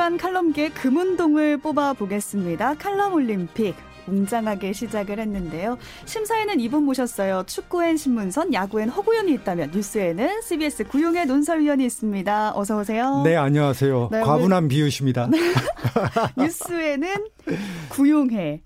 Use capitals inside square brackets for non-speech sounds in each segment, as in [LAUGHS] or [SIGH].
한 주간 칼럼계 금운동을 뽑아 보겠습니다. 칼럼 올림픽. 웅장하게 시작을 했는데요. 심사에는 이분 모셨어요. 축구엔 신문선, 야구엔 허구연이 있다면 뉴스에는 CBS 구용의 논설위원이 있습니다. 어서 오세요. 네, 안녕하세요. 네, 과분한 비유십니다. 네. [LAUGHS] 뉴스에는 구용해.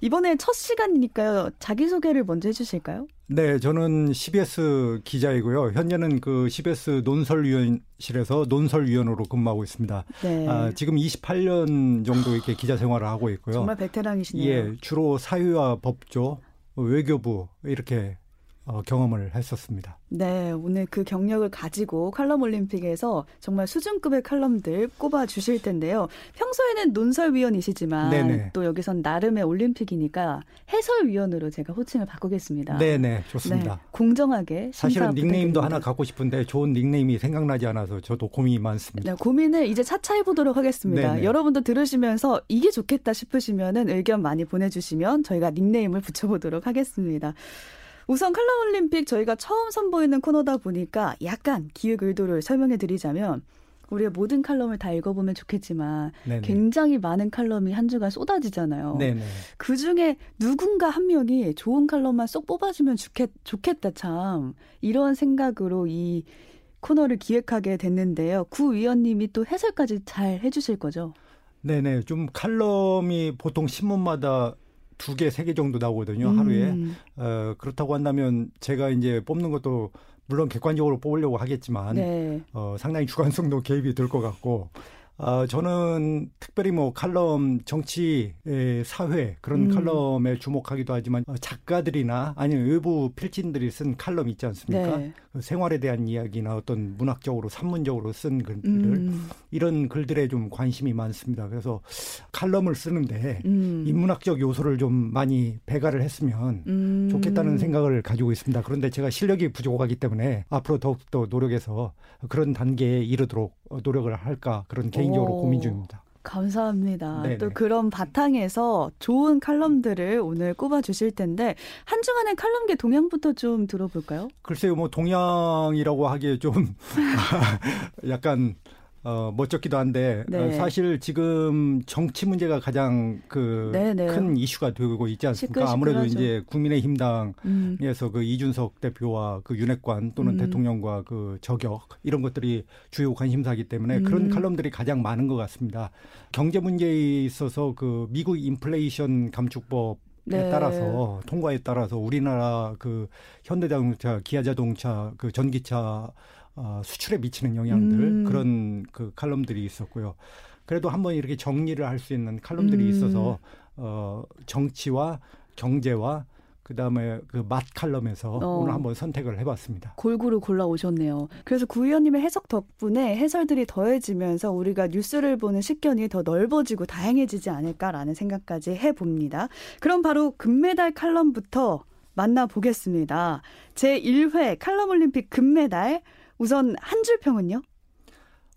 이번에 첫 시간이니까요. 자기소개를 먼저 해주실까요? 네, 저는 CBS 기자이고요. 현재는 그 CBS 논설위원실에서 논설위원으로 근무하고 있습니다. 네. 아, 지금 28년 정도 이렇게 기자 생활을 하고 있고요. 정말 베테랑이시네요. 예, 주로 사회와 법조, 외교부 이렇게 어, 경험을 했었습니다. 네, 오늘 그 경력을 가지고 칼럼 올림픽에서 정말 수준급의 칼럼들 꼽아 주실 텐데요. 평소에는 논설위원이시지만 네네. 또 여기선 나름의 올림픽이니까 해설위원으로 제가 호칭을 바꾸겠습니다. 네 네, 좋습니다. 네, 공정하게 사실은 닉네임도 하나 갖고 싶은데 좋은 닉네임이 생각나지 않아서 저도 고민이 많습니다. 네, 고민을 이제 차차 해 보도록 하겠습니다. 네네. 여러분도 들으시면서 이게 좋겠다 싶으시면 의견 많이 보내주시면 저희가 닉네임을 붙여보도록 하겠습니다. 우선 칼럼 올림픽 저희가 처음 선보이는 코너다 보니까 약간 기획 의도를 설명해 드리자면 우리가 모든 칼럼을 다 읽어보면 좋겠지만 네네. 굉장히 많은 칼럼이 한 주간 쏟아지잖아요. 네네. 그 중에 누군가 한 명이 좋은 칼럼만 쏙 뽑아주면 좋겠, 좋겠다 참 이런 생각으로 이 코너를 기획하게 됐는데요. 구 위원님이 또 해설까지 잘 해주실 거죠? 네네. 좀 칼럼이 보통 신문마다 두 개, 세 개 정도 나오거든요, 하루에. 음. 어, 그렇다고 한다면 제가 이제 뽑는 것도 물론 객관적으로 뽑으려고 하겠지만 네. 어, 상당히 [LAUGHS] 주관성도 개입이 될 것 같고 어, 저는 특별히 뭐 칼럼 정치, 사회 그런 음. 칼럼에 주목하기도 하지만 어, 작가들이나 아니면 외부 필진들이 쓴 칼럼 있지 않습니까? 네. 그 생활에 대한 이야기나 어떤 문학적으로 산문적으로 쓴 글들 음. 이런 글들에 좀 관심이 많습니다. 그래서 칼럼을 쓰는데 음. 인문학적 요소를 좀 많이 배가를 했으면 음. 좋겠다는 생각을 가지고 있습니다. 그런데 제가 실력이 부족하기 때문에 앞으로 더욱더 노력해서 그런 단계에 이르도록 노력을 할까 그런 개인적으로 오. 고민 중입니다. 감사합니다. 네네. 또 그런 바탕에서 좋은 칼럼들을 오늘 꼽아 주실 텐데 한 주간의 칼럼계 동향부터 좀 들어볼까요? 글쎄요, 뭐 동향이라고 하기에 좀 [LAUGHS] 약간 어, 멋쩍기도 한데 네. 어, 사실 지금 정치 문제가 가장 그 큰 이슈가 되고 있지 않습니까? 아무래도 이제 국민의힘당에서 음. 그 이준석 대표와 그 윤핵관 또는 음. 대통령과 그 저격 이런 것들이 주요 관심사이기 때문에 음. 그런 칼럼들이 가장 많은 것 같습니다. 경제 문제에 있어서 그 미국 인플레이션 감축법 네. 따라서 통과에 따라서 우리나라 그 현대자동차, 기아자동차, 그 전기차 어, 수출에 미치는 영향들 음. 그런 그 칼럼들이 있었고요. 그래도 한번 이렇게 정리를 할 수 있는 칼럼들이 음. 있어서 어, 정치와 경제와 그다음에 그 맛 칼럼에서 어. 오늘 한번 선택을 해봤습니다. 골고루 골라 오셨네요. 그래서 구 의원님의 해석 덕분에 해설들이 더해지면서 우리가 뉴스를 보는 식견이 더 넓어지고 다양해지지 않을까라는 생각까지 해봅니다. 그럼 바로 금메달 칼럼부터 만나보겠습니다. 제 1회 칼럼 올림픽 금메달 우선 한 줄 평은요?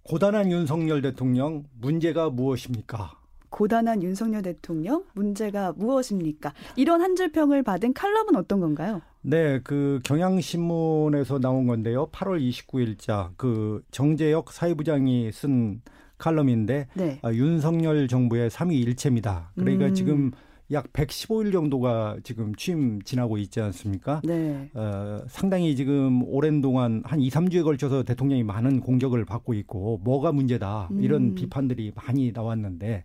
고단한 윤석열 대통령 문제가 무엇입니까? 고단한 윤석열 대통령 문제가 무엇입니까? 이런 한 줄 평을 받은 칼럼은 어떤 건가요? 네, 그 경향신문에서 나온 건데요. 8월 29일자 그 정재혁 사회부장이 쓴 칼럼인데 네. 아, 윤석열 정부의 3위 일체입니다. 그러니까 음. 지금 약 115일 정도가 지금 취임 지나고 있지 않습니까? 네. 어, 상당히 지금 오랜 동안 한 2, 3주에 걸쳐서 대통령이 많은 공격을 받고 있고 뭐가 문제다 이런 음. 비판들이 많이 나왔는데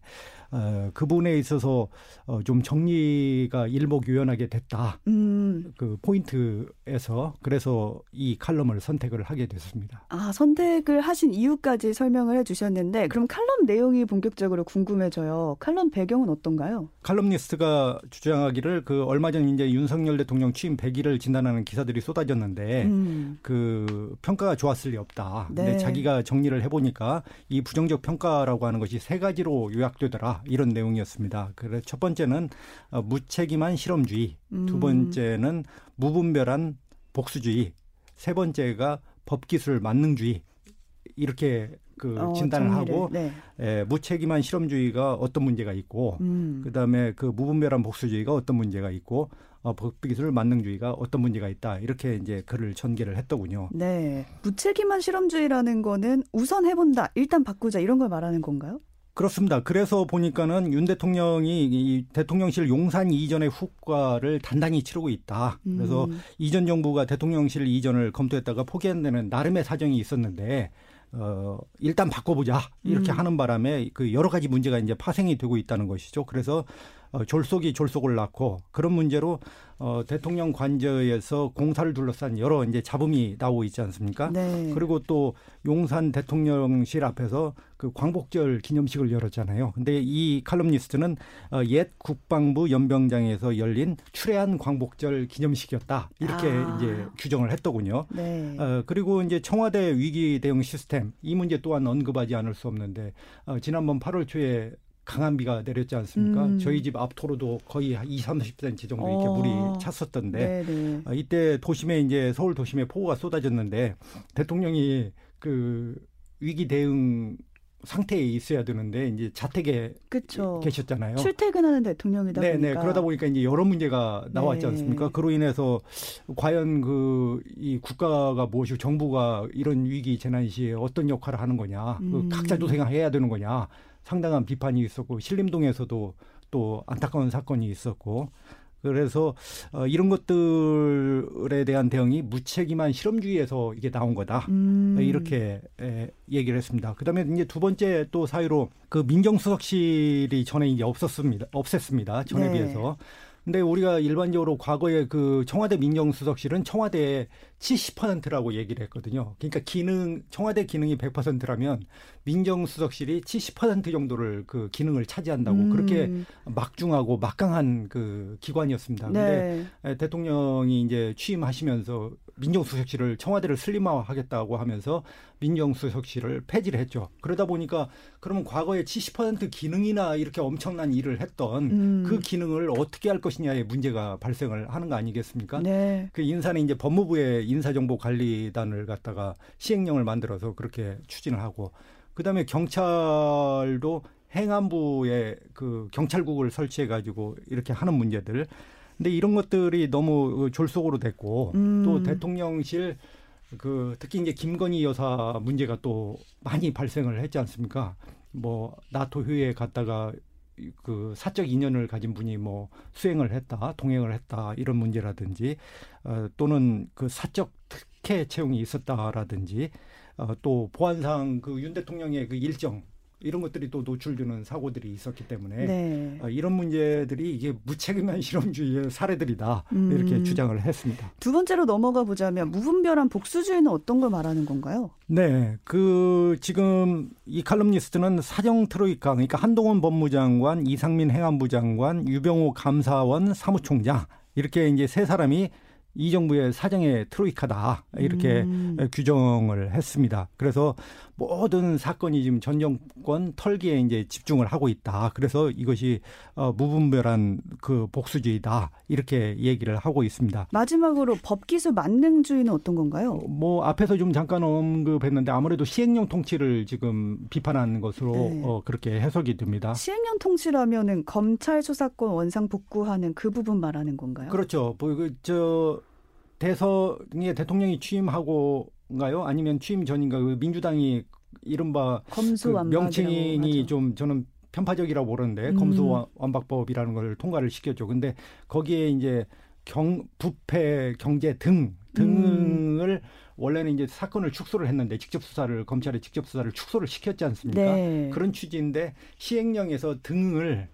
어, 그 부분에 있어서 어, 좀 정리가 일목요연하게 됐다. 음. 그 포인트에서 그래서 이 칼럼을 선택을 하게 됐습니다. 아 선택을 하신 이유까지 설명을 해주셨는데 그럼 칼럼 내용이 본격적으로 궁금해져요. 칼럼 배경은 어떤가요? 칼럼니스트가 주장하기를 그 얼마 전 이제 윤석열 대통령 취임 100일을 진단하는 기사들이 쏟아졌는데 음. 그 평가가 좋았을 리 없다. 네. 근데 자기가 정리를 해보니까 이 부정적 평가라고 하는 것이 세 가지로 요약되더라. 이런 내용이었습니다. 그래 첫 번째는 어, 무책임한 실험주의, 두 음. 번째는 무분별한 복수주의, 세 번째가 법기술 만능주의 이렇게 그 어, 진단을 정리를, 하고 네. 에, 무책임한 실험주의가 어떤 문제가 있고 음. 그다음에 그 무분별한 복수주의가 어떤 문제가 있고 어, 법기술 만능주의가 어떤 문제가 있다 이렇게 이제 글을 전개를 했더군요. 네, 무책임한 실험주의라는 거는 우선 해본다, 일단 바꾸자 이런 걸 말하는 건가요? 그렇습니다. 그래서 보니까는 윤 대통령이 이 대통령실 용산 이전의 후과를 단단히 치르고 있다. 그래서 음. 이전 정부가 대통령실 이전을 검토했다가 포기한 데는 나름의 사정이 있었는데 어, 일단 바꿔보자. 이렇게 음. 하는 바람에 그 여러 가지 문제가 이제 파생이 되고 있다는 것이죠. 그래서 어, 졸속이 졸속을 낳고 그런 문제로 어, 대통령 관저에서 공사를 둘러싼 여러 이제 잡음이 나오고 있지 않습니까? 네. 그리고 또 용산 대통령실 앞에서 그 광복절 기념식을 열었잖아요. 근데 이 칼럼니스트는 어, 옛 국방부 연병장에서 열린 출애한 광복절 기념식이었다. 이렇게 아. 이제 규정을 했더군요. 네. 어, 그리고 이제 청와대 위기 대응 시스템 이 문제 또한 언급하지 않을 수 없는데 어, 지난번 8월 초에 강한 비가 내렸지 않습니까? 음. 저희 집 앞토로도 거의 2, 30cm 정도 이렇게 어. 물이 찼었던데 네네. 어, 이때 도심에 이제 서울 도심에 폭우가 쏟아졌는데 대통령이 그 위기 대응 상태에 있어야 되는데 이제 자택에 그쵸. 계셨잖아요. 출퇴근하는 대통령이다 네네. 보니까. 그러다 보니까 이제 여러 문제가 나왔지 네. 않습니까? 그로 인해서 과연 그 이 국가가 무엇이고 정부가 이런 위기 재난 시에 어떤 역할을 하는 거냐, 그 음. 그 각자 도생해야 되는 거냐, 상당한 비판이 있었고 신림동에서도 또 안타까운 사건이 있었고 그래서 어, 이런 것들에 대한 대응이 무책임한 실험주의에서 이게 나온 거다 음. 이렇게 에, 얘기를 했습니다. 그다음에 이제 두 번째 또 사유로 그 민정수석실이 전에 이제 없었습니다. 없앴습니다. 전에 네. 비해서. 근데 우리가 일반적으로 과거에 그 청와대 민정수석실은 청와대의 70%라고 얘기를 했거든요. 그러니까 기능 청와대 기능이 100%라면 민정수석실이 70% 정도를 그 기능을 차지한다고 음. 그렇게 막중하고 막강한 그 기관이었습니다. 네. 근데 대통령이 이제 취임하시면서 민정수석실을 청와대를 슬림화하겠다고 하면서 민정수석실을 폐지를 했죠. 그러다 보니까 그러면 과거에 70% 기능이나 이렇게 엄청난 일을 했던 음. 그 기능을 어떻게 할 것이냐의 문제가 발생을 하는 거 아니겠습니까? 네. 그 인사는 이제 법무부의 인사정보관리단을 갖다가 시행령을 만들어서 그렇게 추진을 하고 그다음에 경찰도 행안부에 그 경찰국을 설치해 가지고 이렇게 하는 문제들. 근데 이런 것들이 너무 졸속으로 됐고 음. 또 대통령실 그 특히 이제 김건희 여사 문제가 또 많이 발생을 했지 않습니까? 뭐 나토 회의에 갔다가 그 사적 인연을 가진 분이 뭐 수행을 했다, 동행을 했다 이런 문제라든지 어, 또는 그 사적 특혜 채용이 있었다라든지 어, 또 보안상 그 윤 대통령의 그 일정 이런 것들이 또 노출되는 사고들이 있었기 때문에 네. 어, 이런 문제들이 이게 무책임한 [LAUGHS] 실험주의의 사례들이다 음. 이렇게 주장을 했습니다. 두 번째로 넘어가 보자면 무분별한 복수주의는 어떤 걸 말하는 건가요? 네, 그 지금 이 칼럼니스트는 사정 트로이카 그러니까 한동훈 법무장관, 이상민 행안부 장관, 유병호 감사원 사무총장 이렇게 이제 세 사람이 이 정부의 사정의 트로이카다 이렇게 음. 규정을 했습니다. 그래서 모든 사건이 지금 전 정권 털기에 이제 집중을 하고 있다. 그래서 이것이 어, 무분별한 그 복수주의다 이렇게 얘기를 하고 있습니다. 마지막으로 법기술 만능주의는 어떤 건가요? 어, 뭐 앞에서 좀 잠깐 언급했는데 아무래도 시행령 통치를 지금 비판한 것으로 네. 어, 그렇게 해석이 됩니다. 시행령 통치라면은 검찰 수사권 원상 복구하는 그 부분 말하는 건가요? 그렇죠. 뭐저 대선에 대통령이 취임하고인 가요? 아니면 취임 전인가 그 민주당이 이른바 그 명칭이 좀 저는 편파적이라고 보는데 음. 검수완박법이라는 걸 통과를 시켰죠. 근데 거기에 이제 경 부패 경제 등 등을 음. 원래는 이제 사건을 축소를 했는데 직접 수사를 검찰에 직접 수사를 축소를 시켰지 않습니까? 네. 그런 취지인데 시행령에서 등을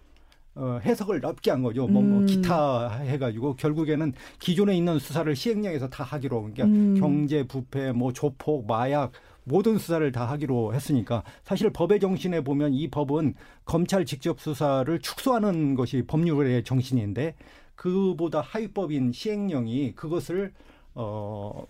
어, 해석을 넓게 한 거죠. 뭐, 뭐 음. 기타 해가지고 결국에는 기존에 있는 수사를 시행령에서 다 하기로 그러니까 음. 경제 부패, 뭐 조폭, 마약 모든 수사를 다 하기로 했으니까 사실 법의 정신에 보면 이 법은 검찰 직접 수사를 축소하는 것이 법률의 정신인데 그보다 하위법인 시행령이 그것을 어.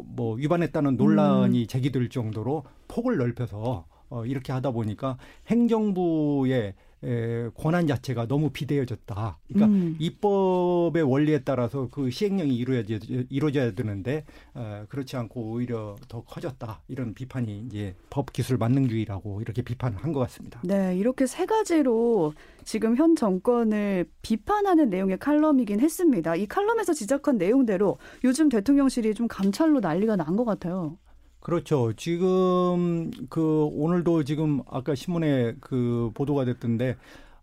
뭐 위반했다는 논란이 음. 제기될 정도로 폭을 넓혀서 어, 이렇게 하다 보니까 행정부의 에, 권한 자체가 너무 비대해졌다. 그러니까 음. 입법의 원리에 따라서 그 시행령이 이루어져, 이루어져야 되는데 어, 그렇지 않고 오히려 더 커졌다. 이런 비판이 이제 법 기술 만능주의라고 이렇게 비판을 한 것 같습니다. 네, 이렇게 세 가지로 지금 현 정권을 비판하는 내용의 칼럼이긴 했습니다. 이 칼럼에서 지적한 내용대로 요즘 대통령실이 좀 감찰로 난리가 난 것 같아요. 그렇죠. 지금 그 오늘도 지금 아까 신문에 그 보도가 됐던데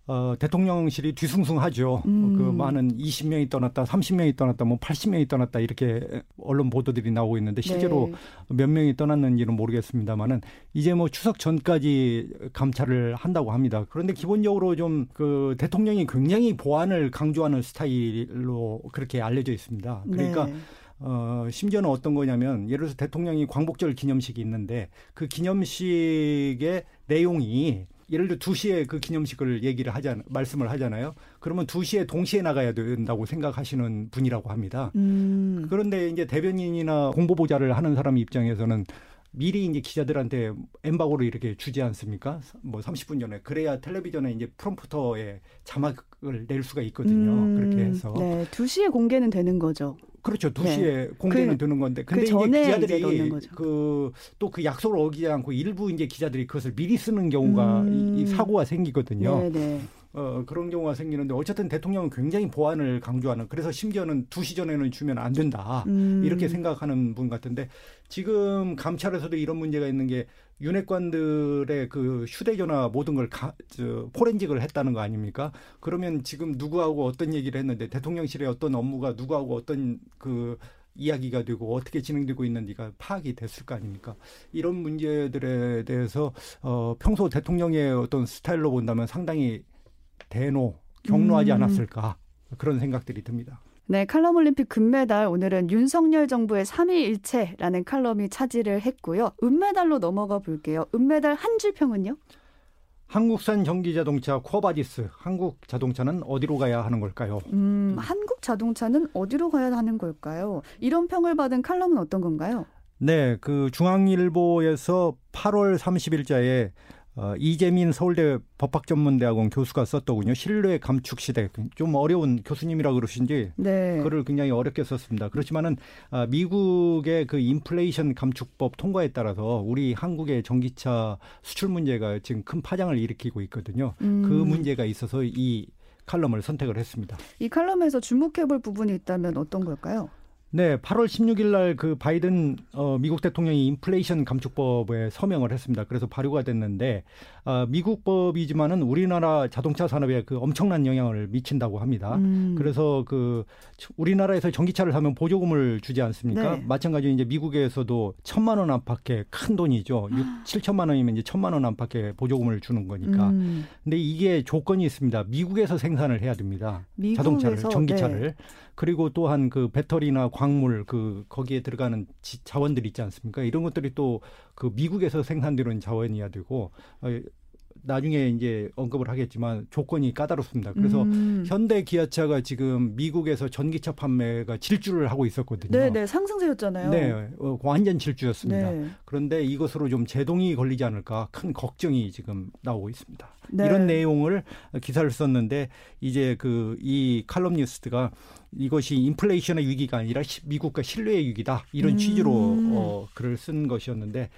어, 대통령실이 뒤숭숭하죠. 음. 그 많은 20명이 떠났다, 30명이 떠났다, 뭐 80명이 떠났다 이렇게 언론 보도들이 나오고 있는데 실제로 네. 몇 명이 떠났는지는 모르겠습니다만은 이제 뭐 추석 전까지 감찰을 한다고 합니다. 그런데 기본적으로 좀 그 대통령이 굉장히 보안을 강조하는 스타일로 그렇게 알려져 있습니다. 그러니까 네. 어, 심지어는 어떤 거냐면 예를 들어서 대통령이 광복절 기념식이 있는데 그 기념식의 내용이 예를 들어 2시에 그 기념식을 얘기를 하잖아 말씀을 하잖아요. 그러면 2시에 동시에 나가야 된다고 생각하시는 분이라고 합니다. 음. 그런데 이제 대변인이나 공보 보좌를 하는 사람 입장에서는 미리 이제 기자들한테 엠바고를 이렇게 주지 않습니까? 뭐 30분 전에 그래야 텔레비전에 이제 프롬프터에 자막 을 낼 수가 있거든요. 음, 그렇게 해서 네, 2시에 공개는 되는 거죠. 그렇죠. 2시에 네. 공개는 그, 되는 건데. 근데 그 이제 기자들이 그 또 그 약속을 어기지 않고 일부 이제 기자들이 그것을 미리 쓰는 경우가 음. 이, 이 사고가 생기거든요. 네네. 네. 어, 그런 경우가 생기는데 어쨌든 대통령은 굉장히 보안을 강조하는 그래서 심지어는 2시 전에는 주면 안 된다. 음. 이렇게 생각하는 분 같은데 지금 감찰에서도 이런 문제가 있는 게 윤핵관들의 그 휴대전화 모든 걸 가, 저, 포렌직을 했다는 거 아닙니까? 그러면 지금 누구하고 어떤 얘기를 했는데 대통령실의 어떤 업무가 누구하고 어떤 그 이야기가 되고 어떻게 진행되고 있는지가 파악이 됐을 거 아닙니까? 이런 문제들에 대해서 어 평소 대통령의 어떤 스타일로 본다면 상당히 대노 경로하지 음. 않았을까 그런 생각들이 듭니다. 네, 칼럼 올림픽 금메달 오늘은 윤석열 정부의 3위일체라는 칼럼이 차지를 했고요. 은메달로 넘어가 볼게요. 은메달 한 줄 평은요? 한국산 전기 자동차 Quo vadis 한국 자동차는 어디로 가야 하는 걸까요? 음, 한국 자동차는 어디로 가야 하는 걸까요? 이런 평을 받은 칼럼은 어떤 건가요? 네, 그 중앙일보에서 8월 30일자에 어, 이재민 서울대 법학전문대학원 교수가 썼더군요. 신뢰 감축 시대. 좀 어려운 교수님이라 그러신지 네. 글을 굉장히 어렵게 썼습니다. 그렇지만은 아, 미국의 그 인플레이션 감축법 통과에 따라서 우리 한국의 전기차 수출 문제가 지금 큰 파장을 일으키고 있거든요. 음. 그 문제가 있어서 이 칼럼을 선택을 했습니다. 이 칼럼에서 주목해볼 부분이 있다면 어떤 걸까요? 네, 8월 16일 날 그 바이든 어, 미국 대통령이 인플레이션 감축법에 서명을 했습니다. 그래서 발효가 됐는데 어, 미국 법이지만은 우리나라 자동차 산업에 그 엄청난 영향을 미친다고 합니다. 음. 그래서 그 우리나라에서 전기차를 사면 보조금을 주지 않습니까? 네. 마찬가지로 이제 미국에서도 천만 원 안팎의 큰 돈이죠. 6, 7천만 원이면 이제 천만 원 안팎의 보조금을 주는 거니까. 음. 근데 이게 조건이 있습니다. 미국에서 생산을 해야 됩니다. 미국에서, 자동차를 전기차를. 네. 그리고 또한 그 배터리나 광물 그 거기에 들어가는 지, 자원들 있지 않습니까? 이런 것들이 또 그 미국에서 생산되는 자원이어야 되고 어, 나중에 이제 언급을 하겠지만 조건이 까다롭습니다. 그래서 음. 현대 기아차가 지금 미국에서 전기차 판매가 질주를 하고 있었거든요. 네, 네, 상승세였잖아요. 네, 어, 완전 질주였습니다. 네. 그런데 이것으로 좀 제동이 걸리지 않을까 큰 걱정이 지금 나오고 있습니다. 네. 이런 내용을 기사를 썼는데 이제 그 이 칼럼 뉴스가 이것이 인플레이션의 위기가 아니라 미국과 신뢰의 위기다 이런 음. 취지로 어, 글을 쓴 것이었는데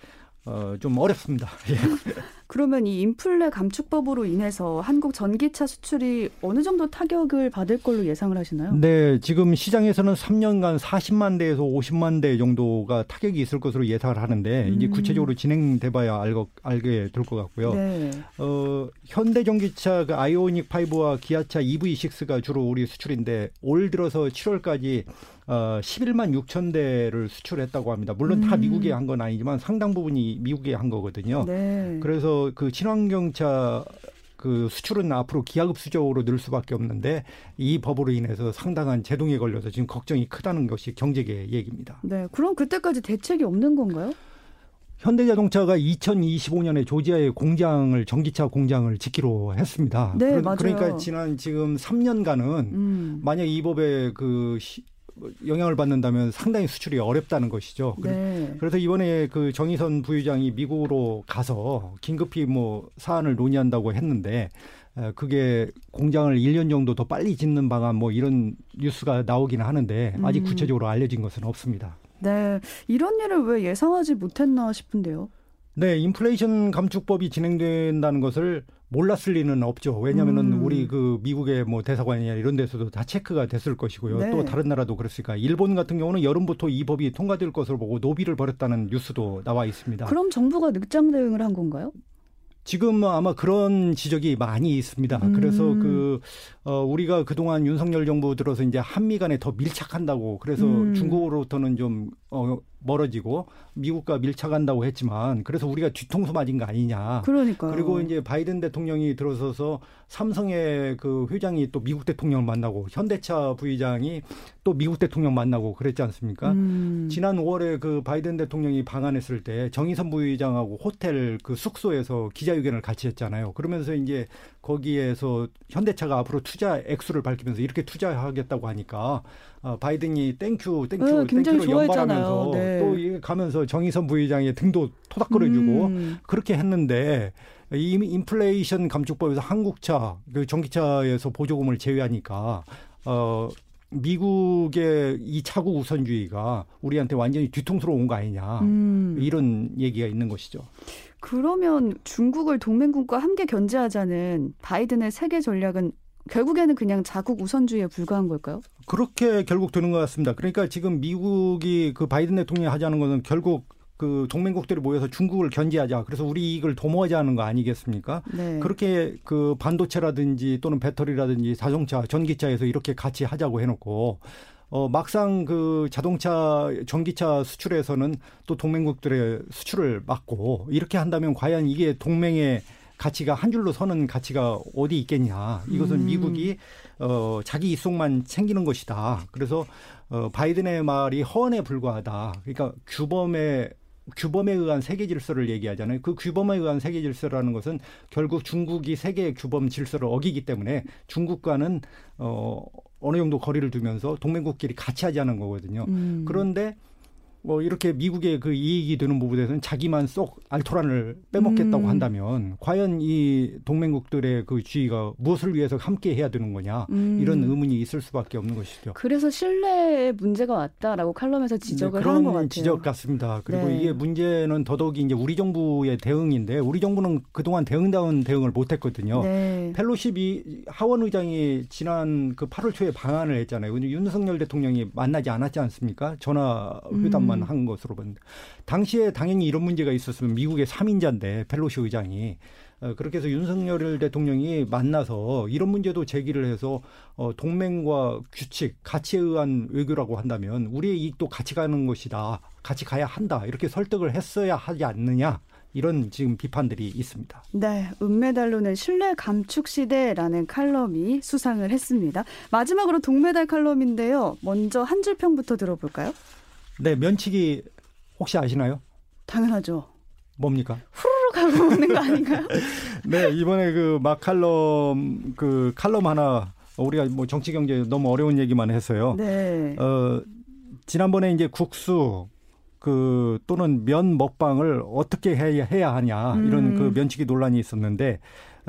어, 좀 어렵습니다. [LAUGHS] 예. 그러면 이 인플레 감축법으로 인해서 한국 전기차 수출이 어느 정도 타격을 받을 걸로 예상을 하시나요? 네, 지금 시장에서는 3년간 40만 대에서 50만 대 정도가 타격이 있을 것으로 예상을 하는데 음. 이제 구체적으로 진행돼 봐야 알고, 알게 될 것 같고요. 네. 어, 현대 전기차 그 아이오닉 5와 기아차 EV6가 주로 우리 수출인데 올 들어서 7월까지 어, 11만 6천 대를 수출했다고 합니다. 물론 다 음. 미국에 한 건 아니지만 상당 부분이 미국에 한 거거든요. 네. 그래서 그 친환경차 그 수출은 앞으로 기하급수적으로 늘 수밖에 없는데 이 법으로 인해서 상당한 제동에 걸려서 지금 걱정이 크다는 것이 경제계 얘기입니다. 네. 그럼 그때까지 대책이 없는 건가요? 현대자동차가 2025년에 조지아에 공장을 전기차 공장을 짓기로 했습니다. 네, 그러, 맞아요. 그러니까 지난 지금 3년간은 음. 만약 이 법에 그 영향을 받는다면 상당히 수출이 어렵다는 것이죠. 네. 그래서 이번에 그 정의선 부의장이 미국으로 가서 긴급히 뭐 사안을 논의한다고 했는데 그게 공장을 1년 정도 더 빨리 짓는 방안 뭐 이런 뉴스가 나오기는 하는데 아직 음. 구체적으로 알려진 것은 없습니다. 네. 이런 일을 왜 예상하지 못했나 싶은데요. 네, 인플레이션 감축법이 진행된다는 것을 몰랐을 리는 없죠. 왜냐하면은 음. 우리 그 미국의 뭐 대사관이나 이런 데서도 다 체크가 됐을 것이고요. 네. 또 다른 나라도 그렇으니까 일본 같은 경우는 여름부터 이 법이 통과될 것으로 보고 노비를 벌였다는 뉴스도 나와 있습니다. 그럼 정부가 늑장 대응을 한 건가요? 지금 아마 그런 지적이 많이 있습니다. 음. 그래서 그, 어, 우리가 그동안 윤석열 정부 들어서 이제 한미 간에 더 밀착한다고 그래서 음. 중국으로부터는 좀, 어, 멀어지고 미국과 밀착한다고 했지만 그래서 우리가 뒤통수 맞은 거 아니냐. 그러니까 그리고 이제 바이든 대통령이 들어서서 삼성의 그 회장이 또 미국 대통령을 만나고 현대차 부회장이 또 미국 대통령 만나고 그랬지 않습니까? 음. 지난 5월에 그 바이든 대통령이 방한했을 때 정의선 부회장하고 호텔 그 숙소에서 기자회견을 같이 했잖아요. 그러면서 이제 거기에서 현대차가 앞으로 투자 액수를 밝히면서 이렇게 투자하겠다고 하니까 어, 바이든이 땡큐 땡큐 네, 땡큐로 연발하면서 네. 또 가면서 정의선 부회장의 등도 토닥거려주고 음. 그렇게 했는데 이 인플레이션 감축법에서 한국차 그 전기차에서 보조금을 제외하니까 어 미국의 이 자국 우선주의가 우리한테 완전히 뒤통수로 온 거 아니냐 음. 이런 얘기가 있는 것이죠. 그러면 중국을 동맹국과 함께 견제하자는 바이든의 세계 전략은 결국에는 그냥 자국 우선주의에 불과한 걸까요? 그렇게 결국 되는 것 같습니다. 그러니까 지금 미국이 그 바이든 대통령이 하자는 것은 결국 그 동맹국들이 모여서 중국을 견제하자. 그래서 우리 이익을 도모하자는 거 아니겠습니까? 네. 그렇게 그 반도체라든지 또는 배터리라든지 자동차, 전기차에서 이렇게 같이 하자고 해놓고 어, 막상 그 자동차, 전기차 수출에서는 또 동맹국들의 수출을 막고 이렇게 한다면 과연 이게 동맹의 가치가 한 줄로 서는 가치가 어디 있겠냐. 이것은 음. 미국이 어 자기 이속만 챙기는 것이다. 그래서 어 바이든의 말이 허언에 불과하다. 그러니까 규범의 규범에 의한 세계 질서를 얘기하잖아요. 그 규범에 의한 세계 질서라는 것은 결국 중국이 세계 규범 질서를 어기기 때문에 중국과는 어 어느 정도 거리를 두면서 동맹국끼리 같이 하자는 거거든요. 음. 그런데 뭐 이렇게 미국의 그 이익이 되는 부분에서는 자기만 쏙 알토란을 빼먹겠다고 음. 한다면 과연 이 동맹국들의 그 주의가 무엇을 위해서 함께 해야 되는 거냐 음. 이런 의문이 있을 수밖에 없는 것이죠. 그래서 신뢰에 문제가 왔다라고 칼럼에서 지적을 네, 하는 것 같아요. 지적 같습니다. 그리고 네. 이게 문제는 더더욱이 이제 우리 정부의 대응인데 우리 정부는 그동안 대응다운 대응을 못했거든요. 네. 펠로시 하원 의장이 지난 그 8월 초에 방한을 했잖아요. 윤석열 대통령이 만나지 않았지 않습니까? 전화 회담만 음. 한 것으로 보는데 당시에 당연히 이런 문제가 있었으면 미국의 3인자인데 펠로시 의장이 어, 그렇게 해서 윤석열 대통령이 만나서 이런 문제도 제기를 해서 어, 동맹과 규칙, 가치에 의한 외교라고 한다면 우리의 이익도 같이 가는 것이다. 같이 가야 한다. 이렇게 설득을 했어야 하지 않느냐. 이런 지금 비판들이 있습니다. 네, 은메달로는 신뢰 감축 시대라는 칼럼이 수상을 했습니다. 마지막으로 동메달 칼럼인데요. 먼저 한 줄 평부터 들어볼까요? 네, 면치기 혹시 아시나요? 당연하죠. 뭡니까? 후루룩 하고 [LAUGHS] 먹는 거 아닌가요? [LAUGHS] 네, 이번에 그 막칼럼 그 칼럼 하나 우리가 뭐 정치 경제 너무 어려운 얘기만 했어요. 네. 어 지난번에 이제 국수 그 또는 면 먹방을 어떻게 해야 해야 하냐 이런 그 음. 그 면치기 논란이 있었는데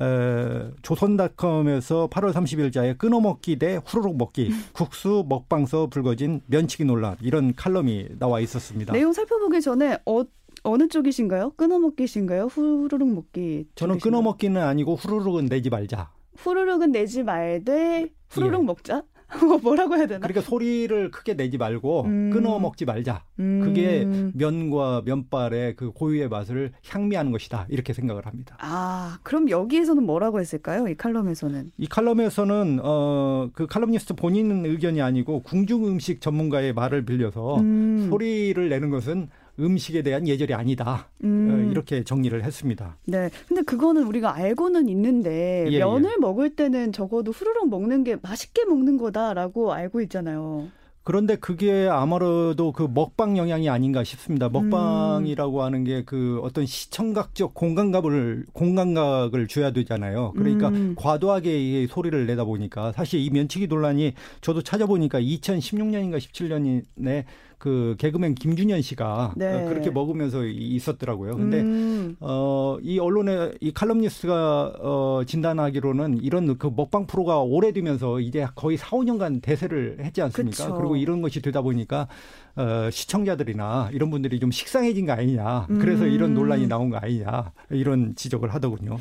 에, 조선닷컴에서 8월 30일자에 끊어먹기 대 후루룩 먹기 국수 먹방서 불거진 면치기 논란 이런 칼럼이 나와 있었습니다. 내용 살펴보기 전에 어, 어느 쪽이신가요? 끊어먹기신가요? 후루룩 먹기? 저는 끊어먹기는 아니고 후루룩은 내지 말자. 후루룩은 내지 말되 후루룩 예. 먹자. [LAUGHS] 뭐 뭐라고 해야 되나? 그러니까 소리를 크게 내지 말고 음. 끊어 먹지 말자. 음. 그게 면과 면발의 그 고유의 맛을 향미하는 것이다. 이렇게 생각을 합니다. 아, 그럼 여기에서는 뭐라고 했을까요? 이 칼럼에서는? 이 칼럼에서는 어 그 칼럼니스트 본인 의견이 아니고 궁중 음식 전문가의 말을 빌려서 음. 소리를 내는 것은 음식에 대한 예절이 아니다. 음. 어, 이렇게 정리를 했습니다. 네. 근데 그거는 우리가 알고는 있는데 예, 예. 면을 예. 먹을 때는 적어도 후루룩 먹는 게 맛있게 먹는 거다라고 알고 있잖아요. 그런데 그게 아무래도 그 먹방 영향이 아닌가 싶습니다. 먹방이라고 음. 하는 게 그 어떤 시청각적 공간감을 공간각을 줘야 되잖아요. 그러니까 음. 과도하게 이 소리를 내다 보니까 사실 이 면치기 논란이 저도 찾아보니까 2016년인가 17년에 그 개그맨 김준현 씨가 네. 그렇게 먹으면서 있었더라고요. 근데 음. 어이 언론의 이 칼럼니스트가 어 진단하기로는 이런 그 먹방 프로가 오래되면서 이제 거의 4, 5년간 대세를 했지 않습니까? 그쵸. 그리고 이런 것이 되다 보니까 어 시청자들이나 이런 분들이 좀 식상해진 거 아니냐. 그래서 음. 이런 논란이 나온 거 아니냐. 이런 지적을 하더군요.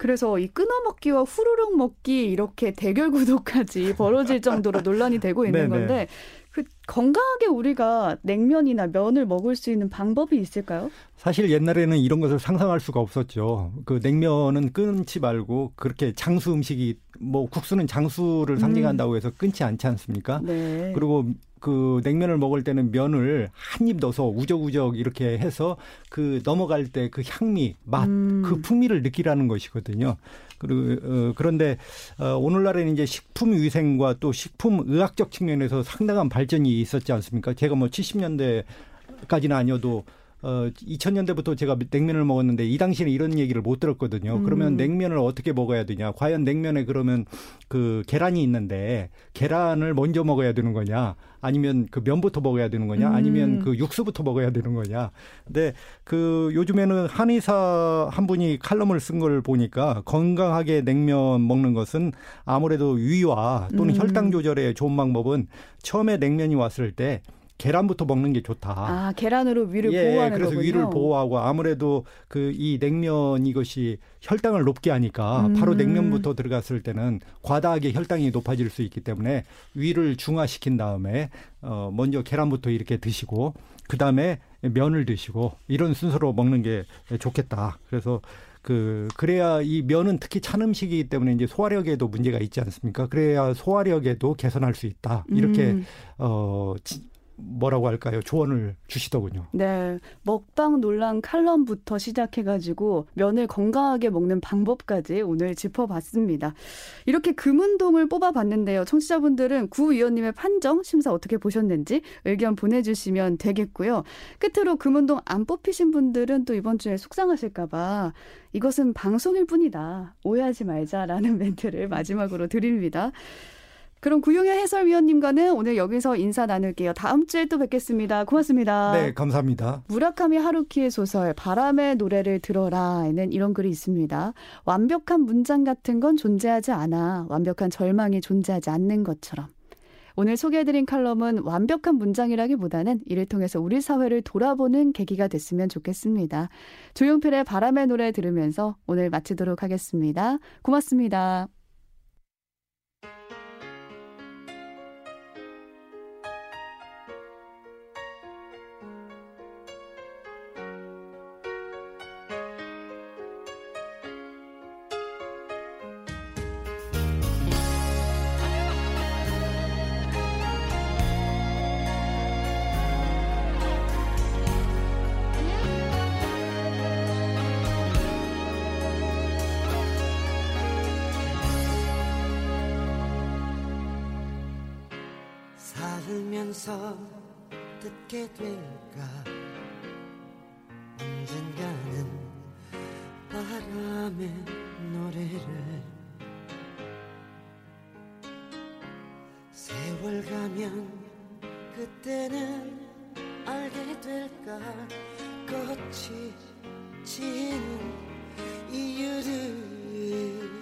그래서 이 끊어먹기와 후루룩 먹기 이렇게 대결 구도까지 벌어질 정도로 논란이 되고 있는 [LAUGHS] 건데 그 건강하게 우리가 냉면이나 면을 먹을 수 있는 방법이 있을까요? 사실 옛날에는 이런 것을 상상할 수가 없었죠. 그 냉면은 끊지 말고 그렇게 장수 음식이 뭐 국수는 장수를 상징한다고 해서 끊지 않지 않습니까? 네. 그리고 그 냉면을 먹을 때는 면을 한 입 넣어서 우적우적 이렇게 해서 그 넘어갈 때 그 향미, 맛, 음. 그 풍미를 느끼라는 것이거든요. 그리고 어, 그런데 어, 오늘날에는 이제 식품 위생과 또 식품 의학적 측면에서 상당한 발전이 있었지 않습니까? 제가 뭐 70년대까지는 아니어도 어 2000년대부터 제가 냉면을 먹었는데 이 당시에는 이런 얘기를 못 들었거든요. 음. 그러면 냉면을 어떻게 먹어야 되냐? 과연 냉면에 그러면 그 계란이 있는데 계란을 먼저 먹어야 되는 거냐? 아니면 그 면부터 먹어야 되는 거냐? 음. 아니면 그 육수부터 먹어야 되는 거냐? 근데 그 요즘에는 한의사 한 분이 칼럼을 쓴 걸 보니까 건강하게 냉면 먹는 것은 아무래도 위와 또는 음. 혈당 조절에 좋은 방법은 처음에 냉면이 왔을 때 계란부터 먹는 게 좋다. 아, 계란으로 위를 예, 보호하는 그래서 거군요. 위를 보호하고 아무래도 그 이 냉면 이것이 혈당을 높게 하니까 음. 바로 냉면부터 들어갔을 때는 과다하게 혈당이 높아질 수 있기 때문에 위를 중화시킨 다음에 어 먼저 계란부터 이렇게 드시고 그다음에 면을 드시고 이런 순서로 먹는 게 좋겠다. 그래서 그 그래야 이 면은 특히 찬 음식이기 때문에 이제 소화력에도 문제가 있지 않습니까? 그래야 소화력에도 개선할 수 있다. 이렇게 음. 어 뭐라고 할까요? 조언을 주시더군요. 네. 먹방 논란 칼럼부터 시작해가지고 면을 건강하게 먹는 방법까지 오늘 짚어봤습니다. 이렇게 금운동을 뽑아봤는데요. 청취자분들은 구 위원님의 판정, 심사 어떻게 보셨는지 의견 보내주시면 되겠고요. 끝으로 금운동 안 뽑히신 분들은 또 이번 주에 속상하실까봐 이것은 방송일 뿐이다. 오해하지 말자라는 [LAUGHS] 멘트를 마지막으로 드립니다. 그럼 구용현 해설위원님과는 오늘 여기서 인사 나눌게요. 다음 주에 또 뵙겠습니다. 고맙습니다. 네, 감사합니다. 무라카미 하루키의 소설 바람의 노래를 들어라에는 이런 글이 있습니다. 완벽한 문장 같은 건 존재하지 않아. 완벽한 절망이 존재하지 않는 것처럼. 오늘 소개해드린 칼럼은 완벽한 문장이라기보다는 이를 통해서 우리 사회를 돌아보는 계기가 됐으면 좋겠습니다. 조용필의 바람의 노래 들으면서 오늘 마치도록 하겠습니다. 고맙습니다. 살면서 듣게 될까? 언젠가는 바람의 노래를. 세월 가면 그때는 알게 될까? 꽃이 지는 이유를